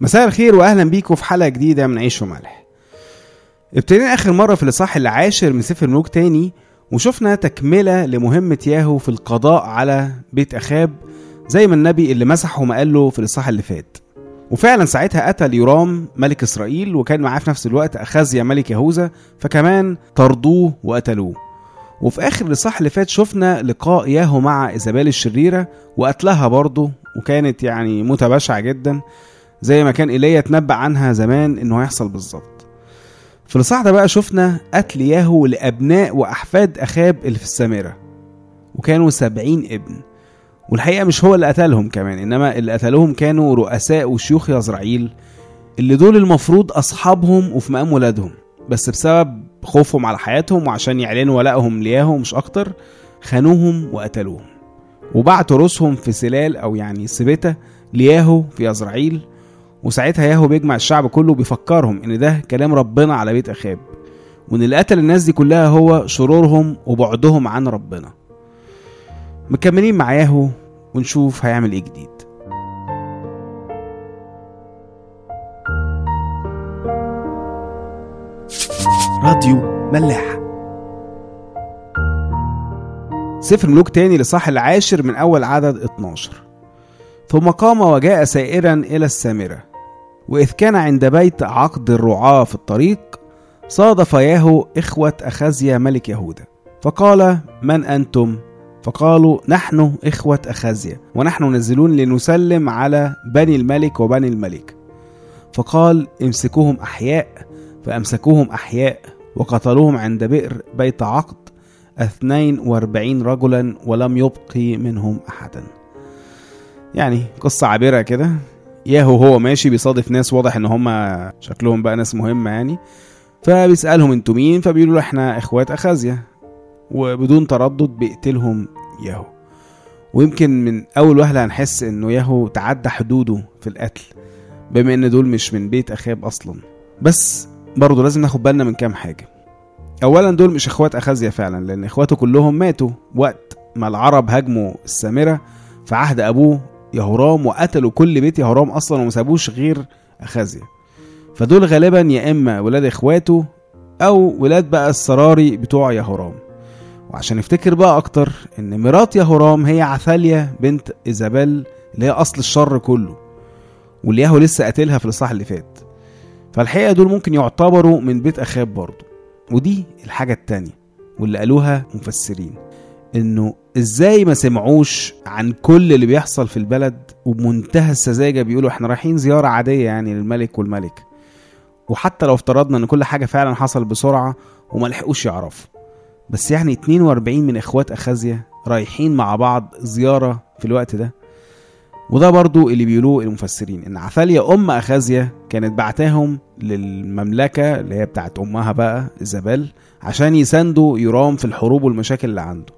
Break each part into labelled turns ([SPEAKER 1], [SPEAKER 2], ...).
[SPEAKER 1] مساء الخير واهلا بيكم في حلقة جديدة من عيش وملح. ابتدينا آخر مرة في الإصحاح العاشر من سفر الملوك تاني وشفنا تكملة لمهمة ياهو في القضاء على بيت أخاب زي ما النبي اللي مسحه ما قال له في الإصحاح اللي فات. وفعلا ساعتها قتل يورام ملك إسرائيل وكان معاه في نفس الوقت أخازيا ملك يهوذا فكمان طردوه وقتلوه. وفي آخر الإصحاح اللي فات شفنا لقاء ياهو مع إيزابيل الشريرة وقتلها برضه وكانت يعني متبشعة جدا. زي ما كان إيليا اتنبأ عنها زمان إنه هيحصل بالظبط. في ده بقى شفنا قتل ياهو لأبناء وأحفاد أخاب اللي في السامره وكانوا سبعين ابن والحقيقة مش هو اللي قتلهم كمان إنما اللي قتلوهم كانوا رؤساء وشيوخ يزرعيل اللي دول المفروض أصحابهم وفي مقام ولادهم بس بسبب خوفهم على حياتهم وعشان يعلنوا ولائهم لياهو مش أكتر خانوهم وقتلوهم وبعتوا رؤوسهم في سلال أو يعني سبتة لياهو في يزرعيل وساعتها ياهو بيجمع الشعب كله بيفكرهم إن ده كلام ربنا على بيت أخاب. وإن اللي قتل الناس دي كلها هو شرورهم وبعدهم عن ربنا. مكملين مع ياهو ونشوف هيعمل إيه جديد. راديو ملاح سفر ملوك تاني لصح العاشر من أول عدد 12 ثم قام وجاء سائرا إلى السامرة. وإذ كان عند بيت عقد الرعاة في الطريق صادف ياهو إخوة أخازيا ملك يهوذا فقال من أنتم؟ فقالوا نحن إخوة أخازيا ونحن نزلون لنسلم على بني الملك وبني الملك. فقال امسكوهم أحياء. فأمسكوهم أحياء وقتلوهم عند بئر بيت عقد اثنين وأربعين رجلا ولم يبقي منهم أحدا. يعني قصة عابرة كده. ياهو هو ماشي بيصادف ناس واضح إن هم شكلهم بقى ناس مهمة يعني. فبيسألهم أنتوا مين؟ فبيقولوا له إحنا إخوات أخازيا وبدون تردد بيقتلهم ياهو. ويمكن من أول وهلة هنحس إنه ياهو تعدى حدوده في القتل بما إن دول مش من بيت أخاب أصلا. بس برضه لازم ناخد بالنا من كام حاجة. اولا دول مش إخوات أخازيا فعلا لأن إخواته كلهم ماتوا وقت ما العرب هاجموا السامرة في عهد أبوه يهورام وقتلوا كل بيت يهورام أصلا وما سابوش غير أخازيا. فدول غالبا يا إما ولاد إخواته أو ولاد بقى السراري بتوع يهورام وعشان نفتكر بقى أكتر إن مرات يهورام هي عثاليا بنت إيزابيل اللي هي أصل الشر كله واللي ياهو لسه قاتلها في الإصحاح اللي فات. فالحقيقة دول ممكن يعتبروا من بيت أخاب برضه ودي الحاجة التانية واللي قالوها مفسرين. إنه إزاي ما سمعوش عن كل اللي بيحصل في البلد وبمنتهى السذاجة بيقولوا إحنا رايحين زيارة عادية يعني للملك والملك وحتى لو افترضنا إن كل حاجة فعلا حصل بسرعة وما لحقوش يعرفوا. بس يعني 42 من إخوات أخازيا رايحين مع بعض زيارة في الوقت ده. وده برضو اللي بيقولوه المفسرين إن عثاليا أم أخازيا كانت بعتاهم للمملكة اللي هي بتاعت أمها بقى إيزابيل عشان يساندوا يرام في الحروب والمشاكل اللي عنده.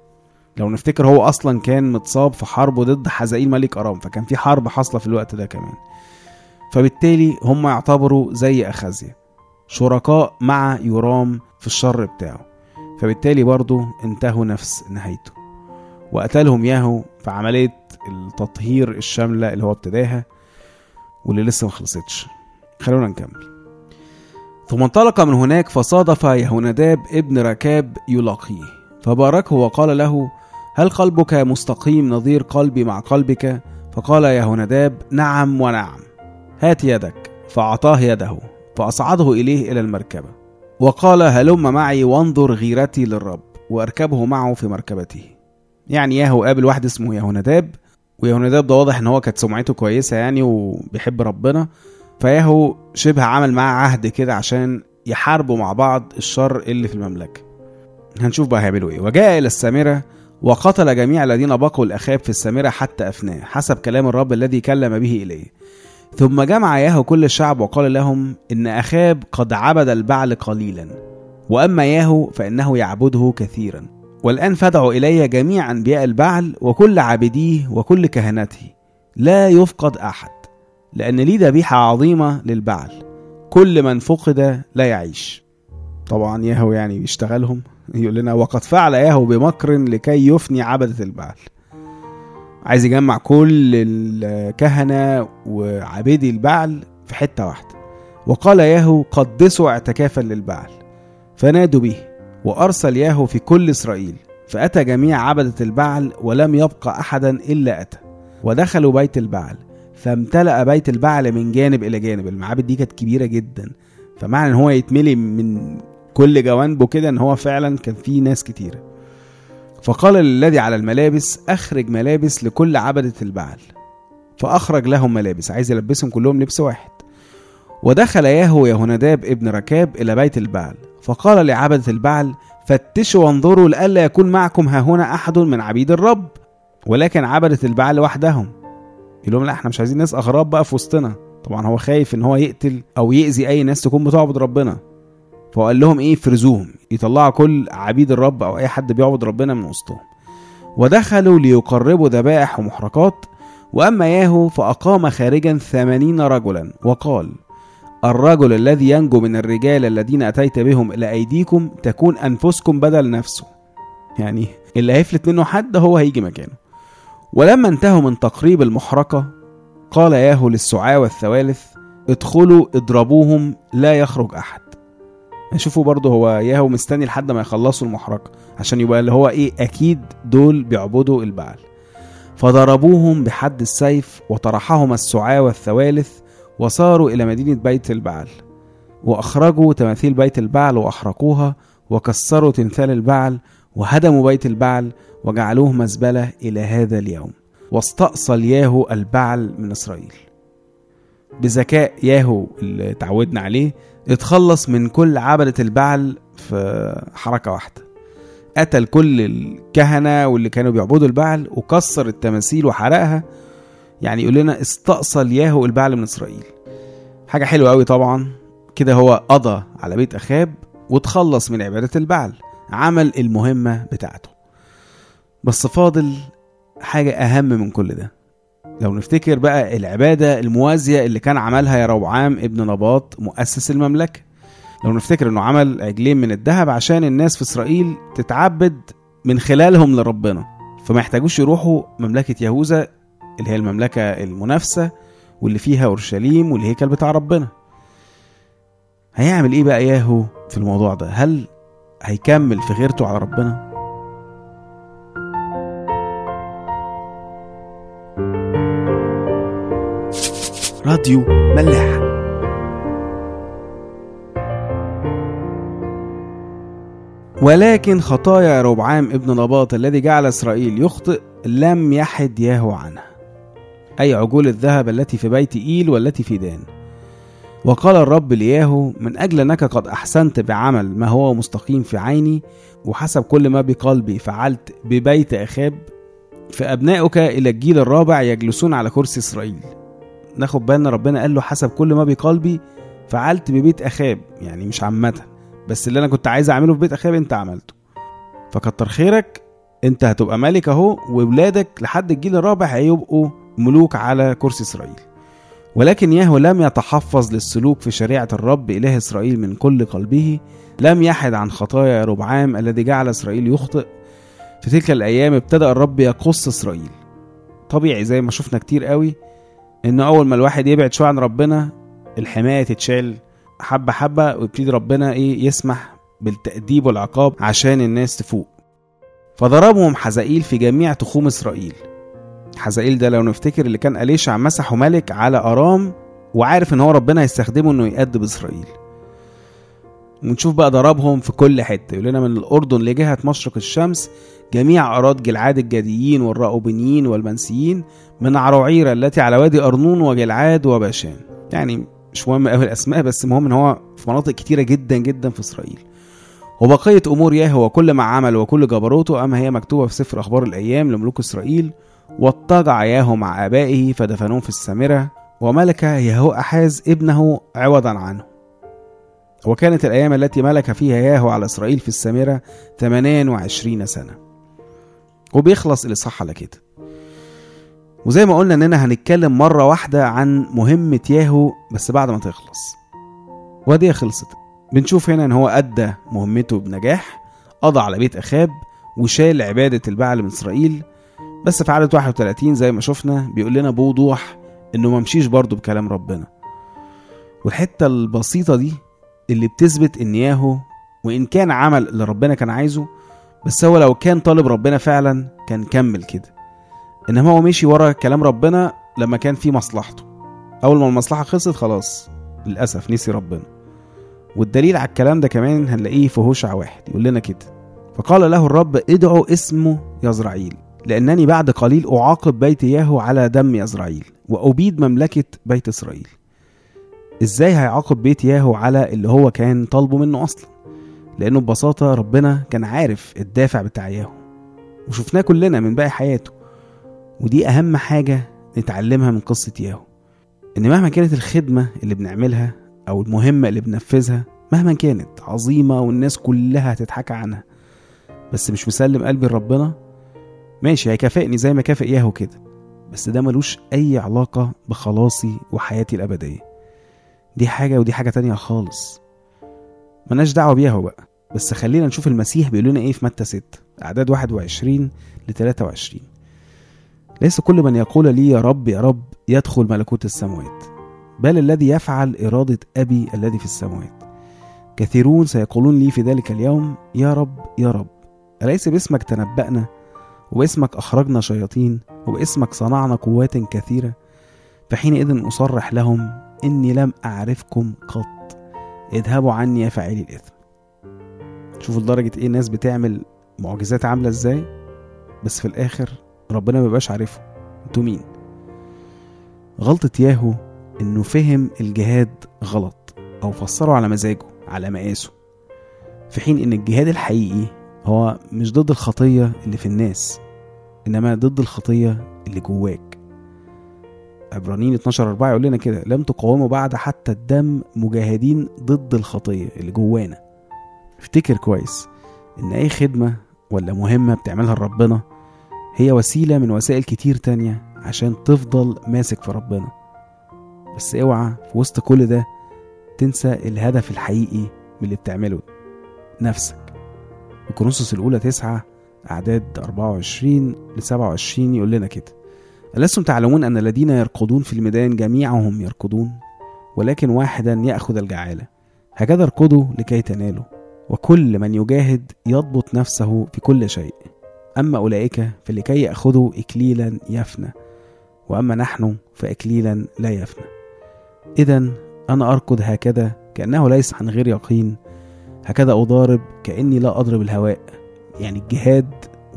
[SPEAKER 1] لو نفتكر هو أصلا كان متصاب في حرب ضد حزائيل ملك أرام فكان في حرب حاصلة في الوقت ده كمان. فبالتالي هم يعتبروا زي أخازيا شركاء مع يورام في الشر بتاعه. فبالتالي برضه انتهوا نفس نهايته. وقتلهم ياهو في عملية التطهير الشاملة اللي هو ابتداها واللي لسه ما خلصتش. خلونا نكمل. ثم انطلق من هناك فصادف يهوناداب ابن ركاب يلاقيه فباركه وقال له هل قلبك مستقيم نظير قلبي مع قلبك؟ فقال يهوناداب نعم ونعم. هات يدك. فأعطاه يده فأصعده إليه إلى المركبة. وقال هلم معي وانظر غيرتي للرب وأركبه معه في مركبته. يعني ياهو قابل واحد اسمه يهوناداب ويهوناداب ده واضح إن هو كانت سمعته كويسة يعني وبيحب ربنا. فياهو شبه عمل معاه عهد كده عشان يحاربوا مع بعض الشر اللي في المملكة. هنشوف بقى هيعملوا إيه. وجاء إلى السامرة وقتل جميع الذين بقوا الأخاب في السامرة حتى أفناه حسب كلام الرب الذي كلم به إليه. ثم جمع ياهو كل الشعب وقال لهم إن أخاب قد عبد البعل قليلا وأما ياهو فإنه يعبده كثيرا. والآن فادعوا إلي جميع أنبياء البعل وكل عابديه وكل كهنته. لا يفقد أحد لأن لي ذبيحة عظيمة للبعل. كل من فقد لا يعيش. طبعا ياهو يعني بيشتغلهم يقول لنا وقد فعل ياهو بمكر لكي يفني عبدة البعل. عايز يجمع كل الكهنة وعبيدي البعل في حتة واحدة. وقال ياهو قدسوا اعتكافا للبعل. فنادوا به وأرسل ياهو في كل إسرائيل. فأتى جميع عبدة البعل ولم يبقى أحدا إلا أتى. ودخلوا بيت البعل فامتلأ بيت البعل من جانب إلى جانب. المعابد دي كانت كبيرة جدا. فمعنى إن هو يتملي من كل جوانبه كده إن هو فعلا كان فيه ناس كتيرة فقال للذي على الملابس أخرج ملابس لكل عبدة البعل. فأخرج لهم ملابس عايز يلبسهم كلهم لبس واحد. ودخل ياهو يهوناداب ابن ركاب إلى بيت البعل. فقال لعبدة البعل فتشوا وانظروا لئلا يكون معكم ها هنا أحد من عبيد الرب. ولكن عبدة البعل وحدهم. يقول لهم لا إحنا مش عايزين ناس أغراب بقى في وسطنا. طبعا هو خايف إن هو يقتل أو يأذي أي ناس تكون بتعبد ربنا. فهو قال لهم إيه؟ فرزوهم. يطلعوا كل عبيد الرب أو أي حد بيعبد ربنا من وسطهم. ودخلوا ليقربوا ذبائح ومحرقات وأما ياهو فأقام خارجا ثمانين رجلا وقال الرجل الذي ينجو من الرجال الذين أتيت بهم إلى أيديكم تكون أنفسكم بدل نفسه. يعني اللي هيفلت منه حد هو هيجي مكانه. ولما انتهوا من تقريب المحرقة قال ياهو للسعاة والثوالث ادخلوا اضربوهم لا يخرج أحد. شوفوا برضه هو ياهو مستني لحد ما يخلصوا المحرقة عشان يبقى اللي هو إيه أكيد دول بيعبدوا البعل. فضربوهم بحد السيف وطرحهم السعاة والثوالث وصاروا إلى مدينة بيت البعل. وأخرجوا تماثيل بيت البعل وأحرقوها وكسروا تمثال البعل وهدموا بيت البعل وجعلوه مزبلة إلى هذا اليوم. واستأصل ياهو البعل من إسرائيل. بذكاء ياهو اللي تعودنا عليه اتخلص من كل عبدة البعل في حركة واحدة. قتل كل الكهنة واللي كانوا بيعبدوا البعل وكسر التماثيل وحرقها. يعني يقول لنا استأصل ياهو البعل من إسرائيل. حاجة حلوة أوي طبعا. كده هو قضى على بيت أخاب وتخلص من عبادة البعل. عمل المهمة بتاعته. بس فاضل حاجة أهم من كل ده. لو نفتكر بقى العبادة الموازية اللي كان عملها يا روعام ابن نباط مؤسس المملكة. لو نفتكر إنه عمل عجلين من الذهب عشان الناس في إسرائيل تتعبد من خلالهم لربنا فما يحتاجوش يروحوا مملكة يهوذا اللي هي المملكة المنافسة واللي فيها أورشليم والهيكل بتاع ربنا. هيعمل إيه بقى ياهو في الموضوع ده؟ هل هيكمل في غيرته على ربنا؟ راديو ملاح. ولكن خطايا ربعام ابن نباط الذي جعل إسرائيل يخطئ لم يحد ياهو عنها أي عجول الذهب التي في بيت إيل والتي في دان. وقال الرب لياهو من أجل أنك قد أحسنت بعمل ما هو مستقيم في عيني وحسب كل ما بقلبي فعلت ببيت أخاب فأبناؤك إلى الجيل الرابع يجلسون على كرسي إسرائيل. ناخد بالنا ربنا قال له حسب كل ما بقلبي فعلت ببيت أخاب يعني مش عامة بس اللي أنا كنت عايز أعمله في بيت أخاب أنت عملته. فكتر خيرك أنت هتبقى ملك أهو وولادك لحد الجيل الرابع هيبقوا ملوك على كرسي إسرائيل. ولكن ياهو لم يتحفظ للسلوك في شريعة الرب إله إسرائيل من كل قلبه لم يحد عن خطايا ربعام الذي جعل إسرائيل يخطئ. في تلك الأيام ابتدأ الرب يقص إسرائيل. طبيعي زي ما شفنا كتير قوي إن أول ما الواحد يبعد شوية عن ربنا الحماية تتشال حبة حبة ويبتدي ربنا إيه يسمح بالتأديب والعقاب عشان الناس تفوق. فضربهم حزائيل في جميع تخوم إسرائيل. حزائيل ده لو نفتكر اللي كان أليشع مسحه ملك على أرام وعارف إن هو ربنا هيستخدمه إنه يأدب إسرائيل. ونشوف بقى ضربهم في كل حتة. يقول لنا من الأردن لجهة مشرق الشمس جميع أراض جلعاد الجديين والرأوبنيين والمنسيين من عروعيرة التي على وادي أرنون وجلعاد وباشان يعني مش مهم قوي الأسماء بس المهم إن هو في مناطق كتيرة جدا جدا في إسرائيل. وبقية أمور ياهو وكل ما عمل وكل جبروته أما هي مكتوبة في سفر أخبار الأيام لملوك إسرائيل واضطجع ياهو مع آبائه فدفنوه في السامرة وملك ياهو أحاز ابنه عوضا عنه. وكانت الأيام التي ملك فيها ياهو على إسرائيل في السامرة 28 سنة. وبيخلص الإصحاح على كده. وزي ما قلنا إننا هنتكلم مرة واحدة عن مهمة ياهو بس بعد ما تخلص. ودي خلصت. بنشوف هنا إن هو أدى مهمته بنجاح قضى على بيت أخاب وشال عبادة البعل من إسرائيل. بس في عدد 31 زي ما شفنا بيقول لنا بوضوح إنه ما مشيش برضه بكلام ربنا. والحتة البسيطة دي اللي بتثبت إن ياهو وإن كان عمل اللي ربنا كان عايزه بس هو لو كان طالب ربنا فعلا كان كمل كده. إنما هو مشي ورا كلام ربنا لما كان في مصلحته. أول ما المصلحة خلصت خلاص للأسف نسي ربنا. والدليل على الكلام ده كمان هنلاقيه في هوشع واحد يقول لنا كده. فقال له الرب ادعوا اسمه يزرعيل لأنني بعد قليل أعاقب بيت ياهو على دم يزرعيل وأبيد مملكة بيت إسرائيل. إزاي هيعاقب بيت ياهو على اللي هو كان طالبه منه أصلا؟ لأنه ببساطة ربنا كان عارف الدافع بتاع ياهو وشفناه كلنا من باقي حياته ودي أهم حاجة نتعلمها من قصة ياهو إن مهما كانت الخدمة اللي بنعملها أو المهمة اللي بنفذها مهما كانت عظيمة والناس كلها هتتحكى عنها بس مش مسلم قلبي لربنا ماشي هيكافئني زي ما كافئ ياهو كده بس ده ملوش أي علاقة بخلاصي وحياتي الأبدية. دي حاجة ودي حاجة تانية خالص. ملناش دعوة بياهو بقى. بس خلينا نشوف المسيح بيقول لنا إيه في متى 6 أعداد 21 ل 23 ليس كل من يقول لي يا رب يا رب يدخل ملكوت السماوات بل الذي يفعل إرادة أبي الذي في السماوات كثيرون سيقولون لي في ذلك اليوم يا رب يا رب. أليس باسمك تنبأنا؟ وباسمك أخرجنا شياطين؟ وباسمك صنعنا قوات كثيرة؟ فحينئذ أصرح لهم إني لم أعرفكم قط. اذهبوا عني يا فاعلي الإثم. شوفوا لدرجة إيه الناس بتعمل معجزات عاملة إزاي. بس في الآخر ربنا مبقاش عارفه. أنتوا مين؟ غلطة ياهو إنه فهم الجهاد غلط أو فسره على مزاجه على مقاسه. في حين إن الجهاد الحقيقي هو مش ضد الخطية اللي في الناس إنما ضد الخطية اللي جواك. عبرانيين 12 4 يقول لنا كده لم تقاوموا بعد حتى الدم مجاهدين ضد الخطية اللي جوانا. افتكر كويس إن أي خدمة ولا مهمة بتعملها لربنا هي وسيلة من وسائل كتير تانية عشان تفضل ماسك في ربنا. بس اوعى في وسط كل ده تنسى الهدف الحقيقي من اللي بتعمله نفسك. وكورنثوس الأولى تسعة أعداد 24 ل 27 يقول لنا كده. ألستم تعلمون أن الذين يرقدون في الميدان جميعهم يرقدون ولكن واحدا يأخذ الجعالة. هكذا ارقدوا لكي تنالوا. وكل من يجاهد يضبط نفسه في كل شيء. أما أولئك فلكي يأخذوا إكليلا يفنى. وأما نحن فإكليلا لا يفنى. إذا أنا أركض هكذا كأنه ليس عن غير يقين. هكذا أضارب كأني لا أضرب الهواء. يعني الجهاد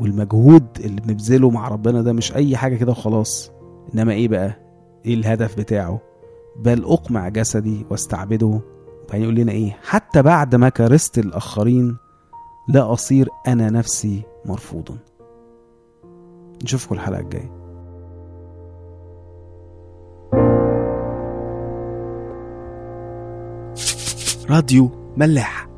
[SPEAKER 1] والمجهود اللي بنبذله مع ربنا ده مش أي حاجة كده وخلاص. إنما إيه بقى؟ إيه الهدف بتاعه؟ بل أقمع جسدي واستعبده. وبعدين يقول لنا إيه؟ حتى بعد ما كرست الآخرين لا أصير أنا نفسي مرفوضا نشوفكم الحلقة الجاية.
[SPEAKER 2] راديو ملاح.